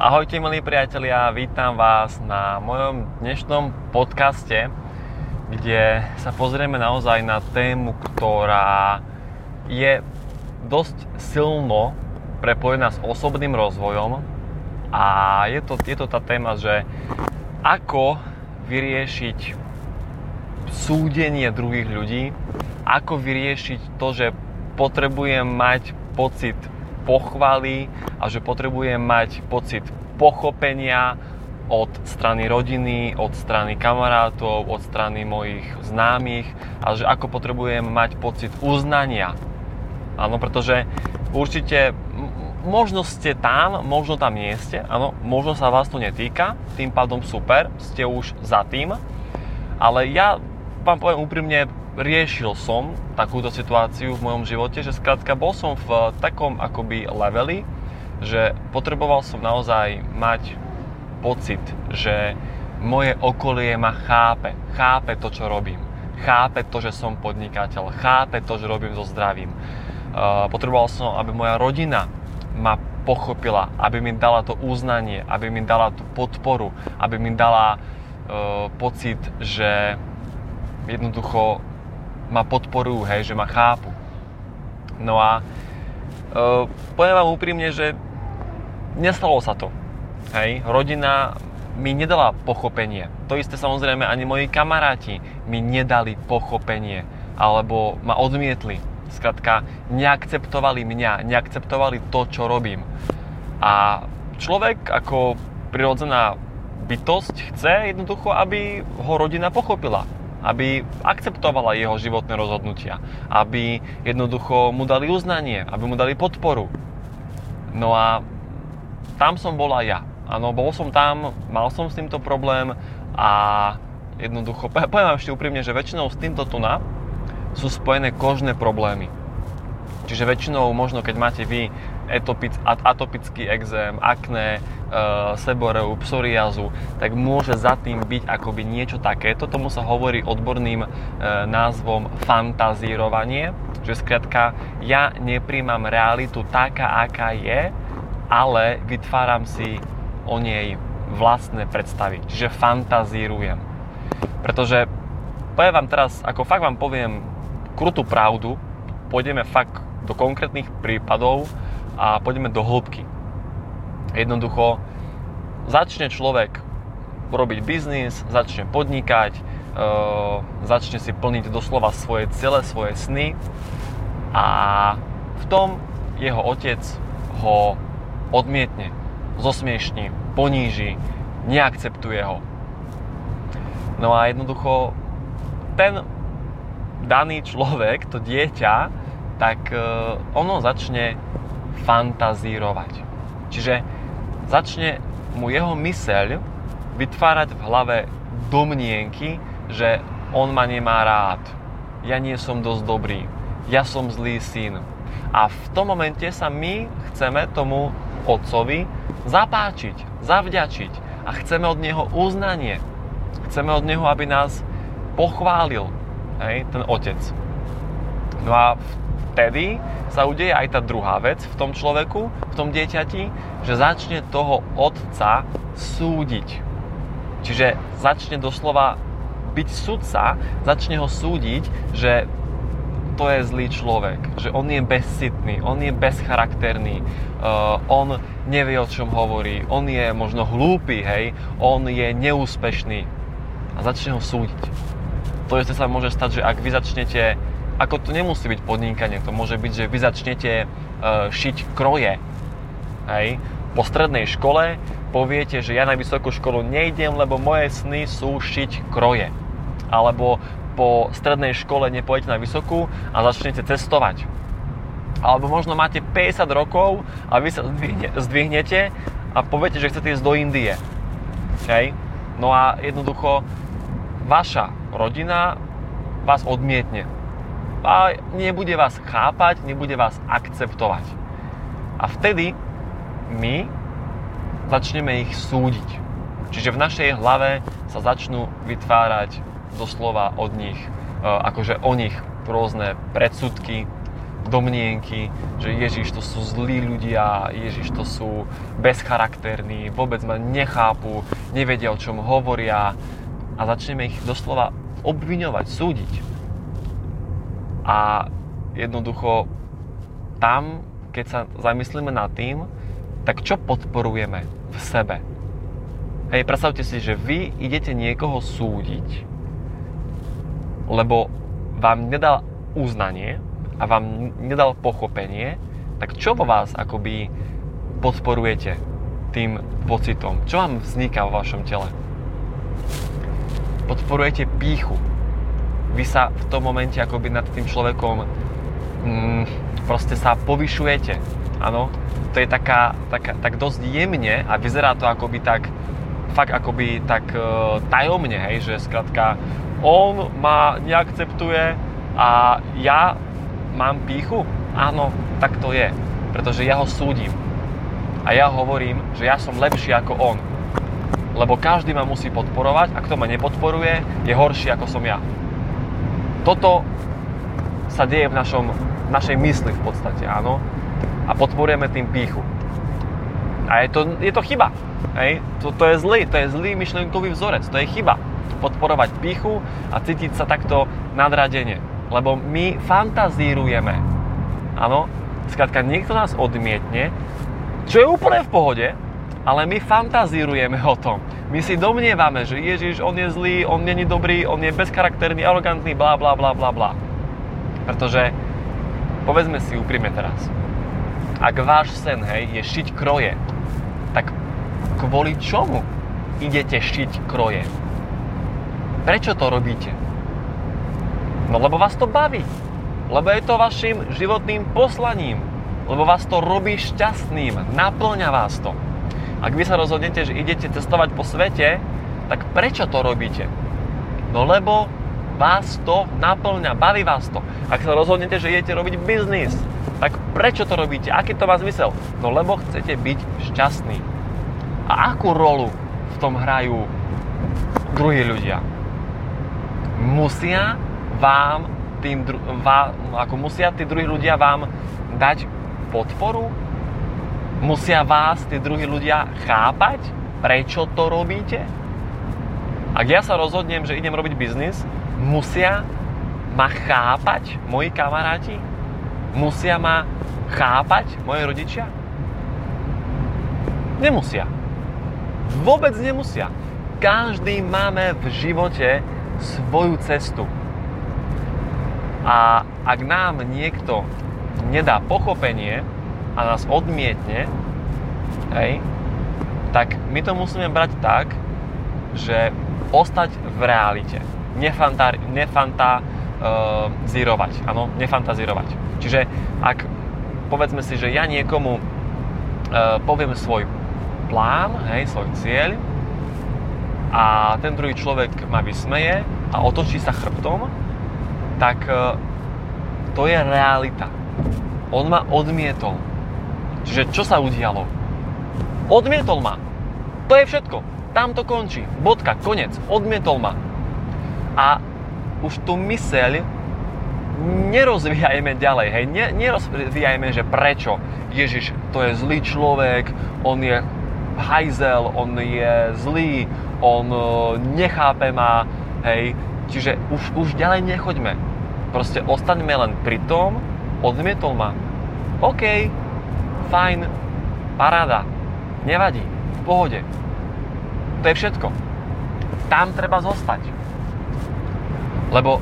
Ahojte milí priatelia, vítam vás na mojom dnešnom podcaste, kde sa pozrieme naozaj na tému, ktorá je dosť silno prepojená s osobným rozvojom. A je to, je to tá téma, že ako vyriešiť súdenie druhých ľudí, ako vyriešiť to, že potrebujem mať pocit pochvaly a že potrebujem mať pocit pochopenia od strany rodiny, od strany kamarátov, od strany mojich známych a že ako potrebujem mať pocit uznania. Áno, pretože určite možno ste tam, možno tam nie ste, áno, možno sa vás to netýka, tým pádom super, ste už za tým, ale ja vám poviem úprimne, riešil som takúto situáciu v mojom živote, že skrátka bol som v takom akoby leveli, že potreboval som naozaj mať pocit, že moje okolie ma chápe, chápe to, čo robím, chápe to, že som podnikateľ, chápe to, že robím so zdravím. Potreboval som, aby moja rodina ma pochopila, aby mi dala to uznanie, aby mi dala tú podporu, aby mi dala uh, pocit, že jednoducho ma podporujú, hej, že ma chápu. No a uh, poviem vám úprimne, že nestalo sa to. Hej, rodina mi nedala pochopenie. To isté samozrejme ani moji kamaráti mi nedali pochopenie alebo ma odmietli. Skrátka, neakceptovali mňa, neakceptovali to, čo robím. A človek ako prirodzená bytosť chce jednoducho, aby ho rodina pochopila aby akceptovala jeho životné rozhodnutia, aby jednoducho mu dali uznanie, aby mu dali podporu. No a tam som bola ja. Áno, bol som tam, mal som s týmto problém a jednoducho, poviem vám ešte úprimne, že väčšinou s týmto tu na sú spojené kožné problémy. Čiže väčšinou možno, keď máte vy etopic, atopický exém, akné, e, seboreu, psoriazu, tak môže za tým byť akoby niečo takéto. Tomu sa hovorí odborným e, názvom fantazírovanie, že skrátka ja nepríjmam realitu taká, aká je, ale vytváram si o nej vlastné predstavy. Čiže fantazírujem. Pretože poviem vám teraz, ako fakt vám poviem krutú pravdu, pôjdeme fakt do konkrétnych prípadov a pôjdeme do hĺbky. Jednoducho začne človek robiť biznis, začne podnikať, e, začne si plniť doslova svoje ciele, svoje sny a v tom jeho otec ho odmietne, zosmiešní, poníži, neakceptuje ho. No a jednoducho ten daný človek, to dieťa, tak e, ono začne fantazírovať. Čiže začne mu jeho myseľ vytvárať v hlave domnienky, že on ma nemá rád, ja nie som dosť dobrý, ja som zlý syn. A v tom momente sa my chceme tomu otcovi zapáčiť, zavďačiť a chceme od neho uznanie. Chceme od neho, aby nás pochválil, hej, ten otec. No a v vtedy sa udeje aj tá druhá vec v tom človeku, v tom dieťati, že začne toho otca súdiť. Čiže začne doslova byť sudca, začne ho súdiť, že to je zlý človek, že on je bezcitný, on je bezcharakterný, uh, on nevie o čom hovorí, on je možno hlúpy, hej, on je neúspešný a začne ho súdiť. To ešte sa môže stať, že ak vy začnete ako to nemusí byť podnikanie, to môže byť, že vy začnete uh, šiť kroje. Hej. Po strednej škole poviete, že ja na vysokú školu nejdem, lebo moje sny sú šiť kroje. Alebo po strednej škole nepôjdete na vysokú a začnete cestovať. Alebo možno máte 50 rokov a vy sa zdvihnete a poviete, že chcete ísť do Indie. Hej. No a jednoducho vaša rodina vás odmietne a nebude vás chápať, nebude vás akceptovať. A vtedy my začneme ich súdiť. Čiže v našej hlave sa začnú vytvárať doslova od nich, e, akože o nich rôzne predsudky, domnienky, že Ježiš to sú zlí ľudia, Ježiš to sú bezcharakterní, vôbec ma nechápu, nevedia o čom hovoria a začneme ich doslova obviňovať, súdiť. A jednoducho tam, keď sa zamyslíme nad tým, tak čo podporujeme v sebe? Hej, predstavte si, že vy idete niekoho súdiť, lebo vám nedal uznanie a vám nedal pochopenie, tak čo vo vás akoby podporujete tým pocitom? Čo vám vzniká vo vašom tele? Podporujete píchu. Vy sa v tom momente akoby nad tým človekom mm, proste sa povyšujete. Áno, to je taká, taká, tak dosť jemne a vyzerá to akoby tak, fakt akoby tak uh, tajomne, hej, že skrátka on ma neakceptuje a ja mám píchu? Áno, tak to je, pretože ja ho súdim. A ja hovorím, že ja som lepší ako on. Lebo každý ma musí podporovať a kto ma nepodporuje, je horší ako som ja. Toto sa deje v našom našej mysli v podstate, áno. A podporujeme tým píchu. A je to, je to chyba. Hej? To, to je zlý, to je zlý myšlienkový vzorec, to je chyba. Podporovať píchu a cítiť sa takto nadradene. Lebo my fantazírujeme. Áno, skrátka niekto nás odmietne, čo je úplne v pohode, ale my fantazírujeme o tom. My si domnievame, že Ježiš, on je zlý, on není dobrý, on je bezcharakterný, arogantný, bla bla bla bla bla. Pretože povedzme si úprimne teraz, ak váš sen, hej, je šiť kroje, tak kvôli čomu idete šiť kroje? Prečo to robíte? No lebo vás to baví. Lebo je to vašim životným poslaním. Lebo vás to robí šťastným. Naplňa vás to. Ak vy sa rozhodnete, že idete cestovať po svete, tak prečo to robíte? No lebo vás to naplňa, baví vás to. Ak sa rozhodnete, že idete robiť biznis, tak prečo to robíte? Aký to má zmysel? No lebo chcete byť šťastný. A akú rolu v tom hrajú druhí ľudia? Musia vám tým, vá, ako musia tí druhí ľudia vám dať podporu? Musia vás tí druhí ľudia chápať? Prečo to robíte? Ak ja sa rozhodnem, že idem robiť biznis, musia ma chápať moji kamaráti? Musia ma chápať moje rodičia? Nemusia. Vôbec nemusia. Každý máme v živote svoju cestu. A ak nám niekto nedá pochopenie a nás odmietne, hej, tak my to musíme brať tak, že ostať v realite nefantazírovať. Áno, nefantazírovať. Čiže ak povedzme si, že ja niekomu uh, poviem svoj plán, hej, svoj cieľ a ten druhý človek ma vysmeje a otočí sa chrbtom, tak uh, to je realita. On ma odmietol. Čiže čo sa udialo? Odmietol ma. To je všetko. Tam to končí. Bodka, konec. Odmietol ma a už tú myseľ nerozvíjajme ďalej, hej, ne, nerozvíjajme, že prečo Ježiš to je zlý človek, on je hajzel, on je zlý, on uh, nechápe ma, hej, čiže už, už ďalej nechoďme. Proste ostaňme len pri tom, odmietol ma. OK, fajn, paráda, nevadí, v pohode. To je všetko. Tam treba zostať. Lebo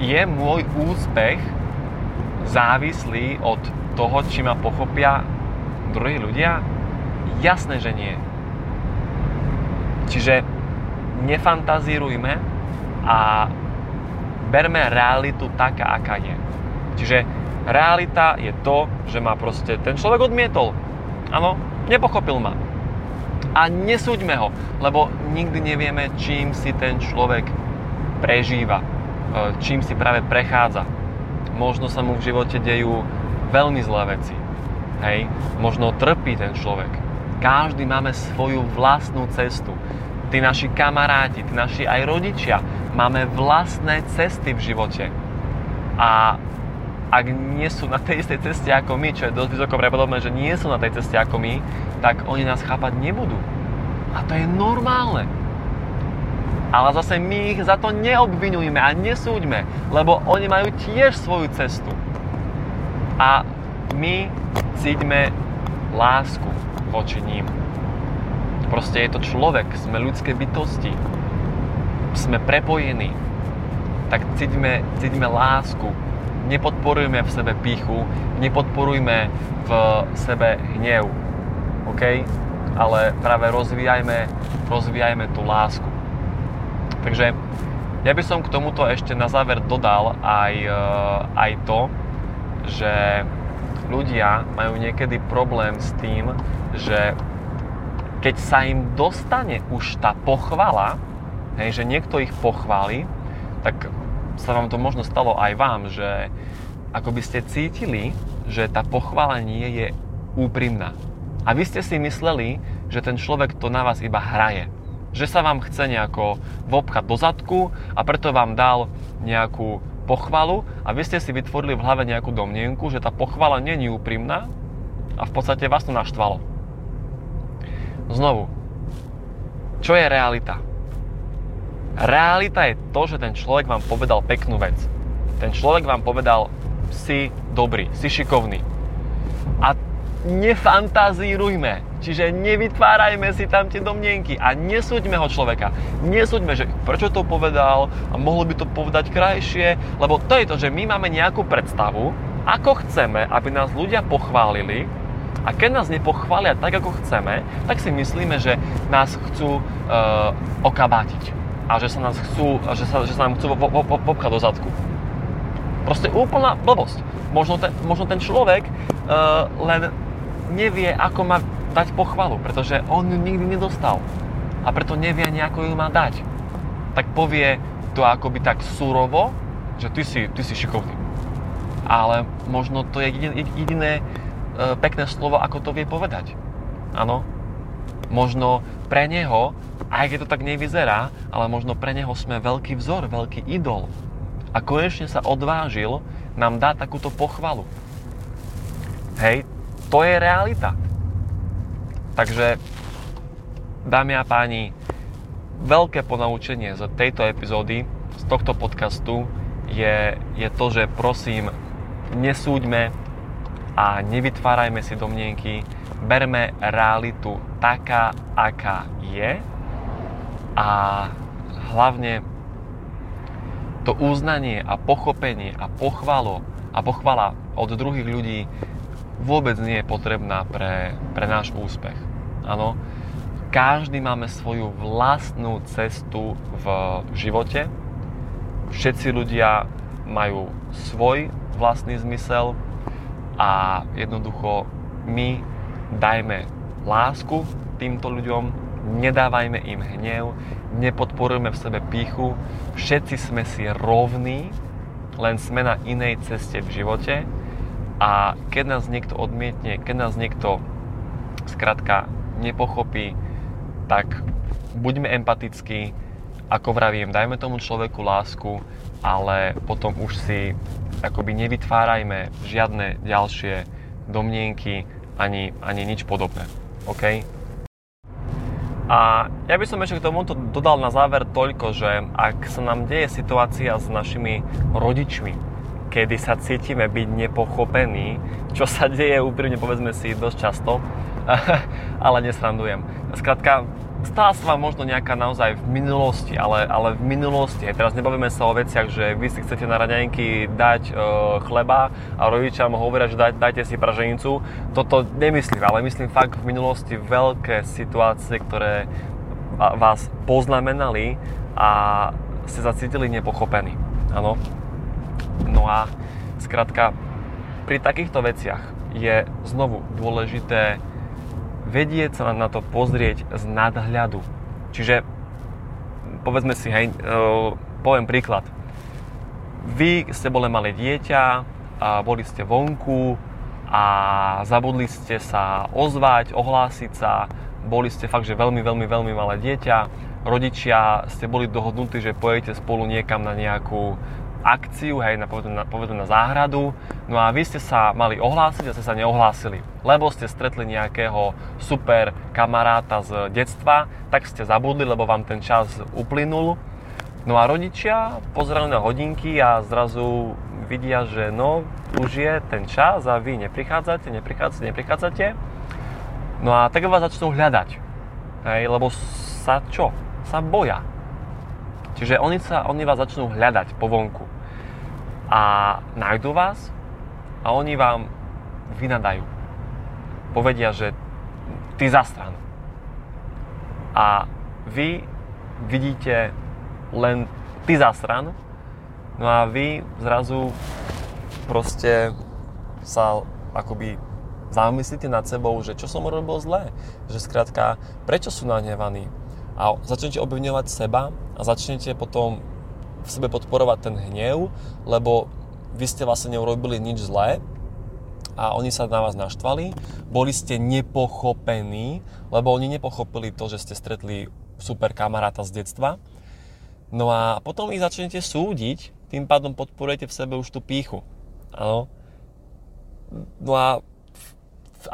je môj úspech závislý od toho, či ma pochopia druhí ľudia? Jasné, že nie. Čiže nefantazírujme a berme realitu taká, aká je. Čiže realita je to, že ma proste ten človek odmietol. Áno, nepochopil ma. A nesúďme ho, lebo nikdy nevieme, čím si ten človek prežíva E, čím si práve prechádza. Možno sa mu v živote dejú veľmi zlé veci. Hej? Možno trpí ten človek. Každý máme svoju vlastnú cestu. Tí naši kamaráti, tí naši aj rodičia máme vlastné cesty v živote. A ak nie sú na tej istej ceste ako my, čo je dosť vysoko pravdepodobné, že nie sú na tej ceste ako my, tak oni nás chápať nebudú. A to je normálne. Ale zase my ich za to neobvinujme a nesúďme, lebo oni majú tiež svoju cestu. A my cítime lásku voči ním. Proste je to človek, sme ľudské bytosti. Sme prepojení. Tak cítime, cítime lásku. Nepodporujme v sebe píchu, nepodporujme v sebe hnev. OK? Ale práve rozvíjajme, rozvíjajme tú lásku. Takže ja by som k tomuto ešte na záver dodal aj, e, aj to, že ľudia majú niekedy problém s tým, že keď sa im dostane už tá pochvala, hej, že niekto ich pochváli, tak sa vám to možno stalo aj vám, že ako by ste cítili, že tá pochvala nie je úprimná. A vy ste si mysleli, že ten človek to na vás iba hraje. Že sa vám chce nejako vopchať do zadku a preto vám dal nejakú pochvalu a vy ste si vytvorili v hlave nejakú domnienku, že tá pochvala je úprimná a v podstate vás to naštvalo. Znovu, čo je realita? Realita je to, že ten človek vám povedal peknú vec. Ten človek vám povedal, si dobrý, si šikovný. A nefantazírujme, čiže nevytvárajme si tam tie domnienky a nesúďme ho človeka. Nesúďme, že prečo to povedal a mohol by to povedať krajšie, lebo to je to, že my máme nejakú predstavu, ako chceme, aby nás ľudia pochválili a keď nás nepochvália tak, ako chceme, tak si myslíme, že nás chcú e, okabátiť a že sa, nás chcú, že sa, že sa nám chcú popchať do zadku. Proste úplná blbosť. Možno ten, možno ten človek e, len nevie, ako má dať pochvalu, pretože on ju nikdy nedostal. A preto nevie ani, ako ju má dať. Tak povie to akoby tak surovo, že ty si, ty si šikovný. Ale možno to je jediné, jediné E, pekné slovo, ako to vie povedať. Áno, možno pre neho, aj keď to tak nevyzerá, ale možno pre neho sme veľký vzor, veľký idol. A konečne sa odvážil nám dať takúto pochvalu. Hej, to je realita. Takže, dámy a páni, veľké ponaučenie z tejto epizódy, z tohto podcastu je, je to, že prosím, nesúďme a nevytvárajme si domnienky, berme realitu taká, aká je a hlavne to uznanie a pochopenie a pochvalo a pochvala od druhých ľudí vôbec nie je potrebná pre, pre náš úspech. Áno, každý máme svoju vlastnú cestu v živote. Všetci ľudia majú svoj vlastný zmysel, a jednoducho my dajme lásku týmto ľuďom, nedávajme im hnev, nepodporujme v sebe píchu, všetci sme si rovní, len sme na inej ceste v živote a keď nás niekto odmietne, keď nás niekto skratka nepochopí, tak buďme empatickí, ako vravím, dajme tomu človeku lásku, ale potom už si akoby nevytvárajme žiadne ďalšie domnienky ani, ani nič podobné. OK? A ja by som ešte k tomuto dodal na záver toľko, že ak sa nám deje situácia s našimi rodičmi, kedy sa cítime byť nepochopení, čo sa deje úprimne povedzme si dosť často, ale nesrandujem. Skrátka, stala sa vám možno nejaká naozaj v minulosti, ale, ale v minulosti. Teraz nebavíme sa o veciach, že vy si chcete na raňajky dať e, chleba a rodičia vám hovoria, že daj, dajte si praženicu. Toto nemyslím, ale myslím fakt v minulosti veľké situácie, ktoré vás poznamenali a ste sa cítili nepochopení. Áno. No a skrátka, pri takýchto veciach je znovu dôležité vedieť sa na to pozrieť z nadhľadu. Čiže povedzme si, hej, uh, poviem príklad. Vy ste boli malé dieťa, a boli ste vonku a zabudli ste sa ozvať, ohlásiť sa, boli ste fakt, že veľmi, veľmi, veľmi malé dieťa, rodičia ste boli dohodnutí, že pojete spolu niekam na nejakú akciu, hej, na, povedzme, na, povedzme na záhradu, no a vy ste sa mali ohlásiť a ste sa neohlásili, lebo ste stretli nejakého super kamaráta z detstva, tak ste zabudli, lebo vám ten čas uplynul. No a rodičia pozerajú na hodinky a zrazu vidia, že no, už je ten čas a vy neprichádzate, neprichádzate, neprichádzate. No a tak vás začnú hľadať. Hej, lebo sa čo? Sa boja Čiže oni, sa, oni vás začnú hľadať po vonku. A nájdu vás a oni vám vynadajú. Povedia, že ty zastran. A vy vidíte len ty zastran, no a vy zrazu proste sa akoby zamyslíte nad sebou, že čo som urobil zlé, že skrátka, prečo sú nahnevaní, a začnete objavňovať seba a začnete potom v sebe podporovať ten hnev, lebo vy ste vlastne neurobili nič zlé a oni sa na vás naštvali, boli ste nepochopení, lebo oni nepochopili to, že ste stretli super kamaráta z detstva. No a potom ich začnete súdiť, tým pádom podporujete v sebe už tú píchu. Áno. No a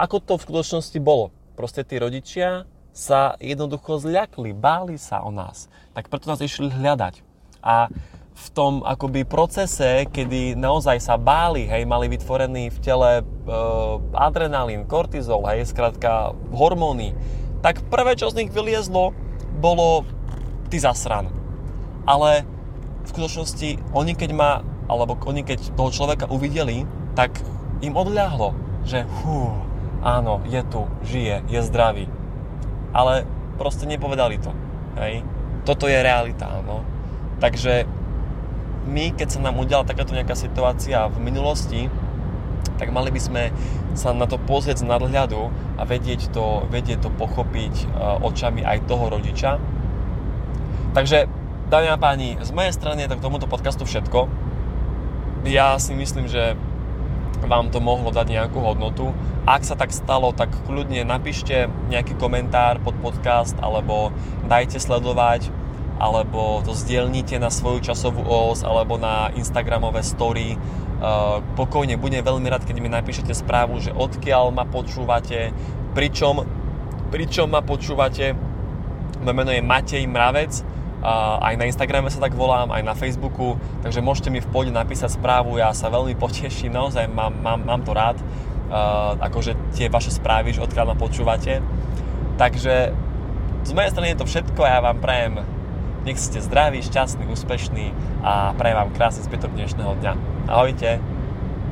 ako to v skutočnosti bolo? Proste tí rodičia sa jednoducho zľakli, báli sa o nás. Tak preto nás išli hľadať. A v tom akoby procese, kedy naozaj sa báli, hej, mali vytvorený v tele e, adrenalín, kortizol, hej, skrátka hormóny, tak prvé, čo z nich vyliezlo, bolo ty zasran. Ale v skutočnosti oni keď ma, alebo oni keď toho človeka uvideli, tak im odľahlo, že hú, áno, je tu, žije, je zdravý ale proste nepovedali to. Hej? Toto je realita, no. Takže my, keď sa nám udiala takáto nejaká situácia v minulosti, tak mali by sme sa na to pozrieť z nadhľadu a vedieť to, vedieť to pochopiť uh, očami aj toho rodiča. Takže, dámy a páni, z mojej strany je tak tomuto podcastu všetko. Ja si myslím, že vám to mohlo dať nejakú hodnotu. Ak sa tak stalo, tak kľudne napíšte nejaký komentár pod podcast alebo dajte sledovať alebo to zdieľnite na svoju časovú os alebo na Instagramové story. Uh, pokojne budem veľmi rád, keď mi napíšete správu, že odkiaľ ma počúvate, pričom, pričom ma počúvate. Moje meno je Matej Mravec aj na Instagrame sa tak volám, aj na Facebooku, takže môžete mi v pôde napísať správu, ja sa veľmi poteším, naozaj mám, mám, mám to rád, uh, akože tie vaše správy, že odkiaľ ma počúvate. Takže z mojej strany je to všetko a ja vám prajem, nech ste zdraví, šťastní, úspešní a prajem vám krásny zbytok dnešného dňa. Ahojte!